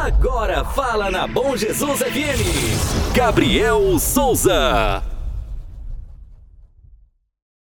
Agora fala na Bom Jesus FM. Gabriel Souza.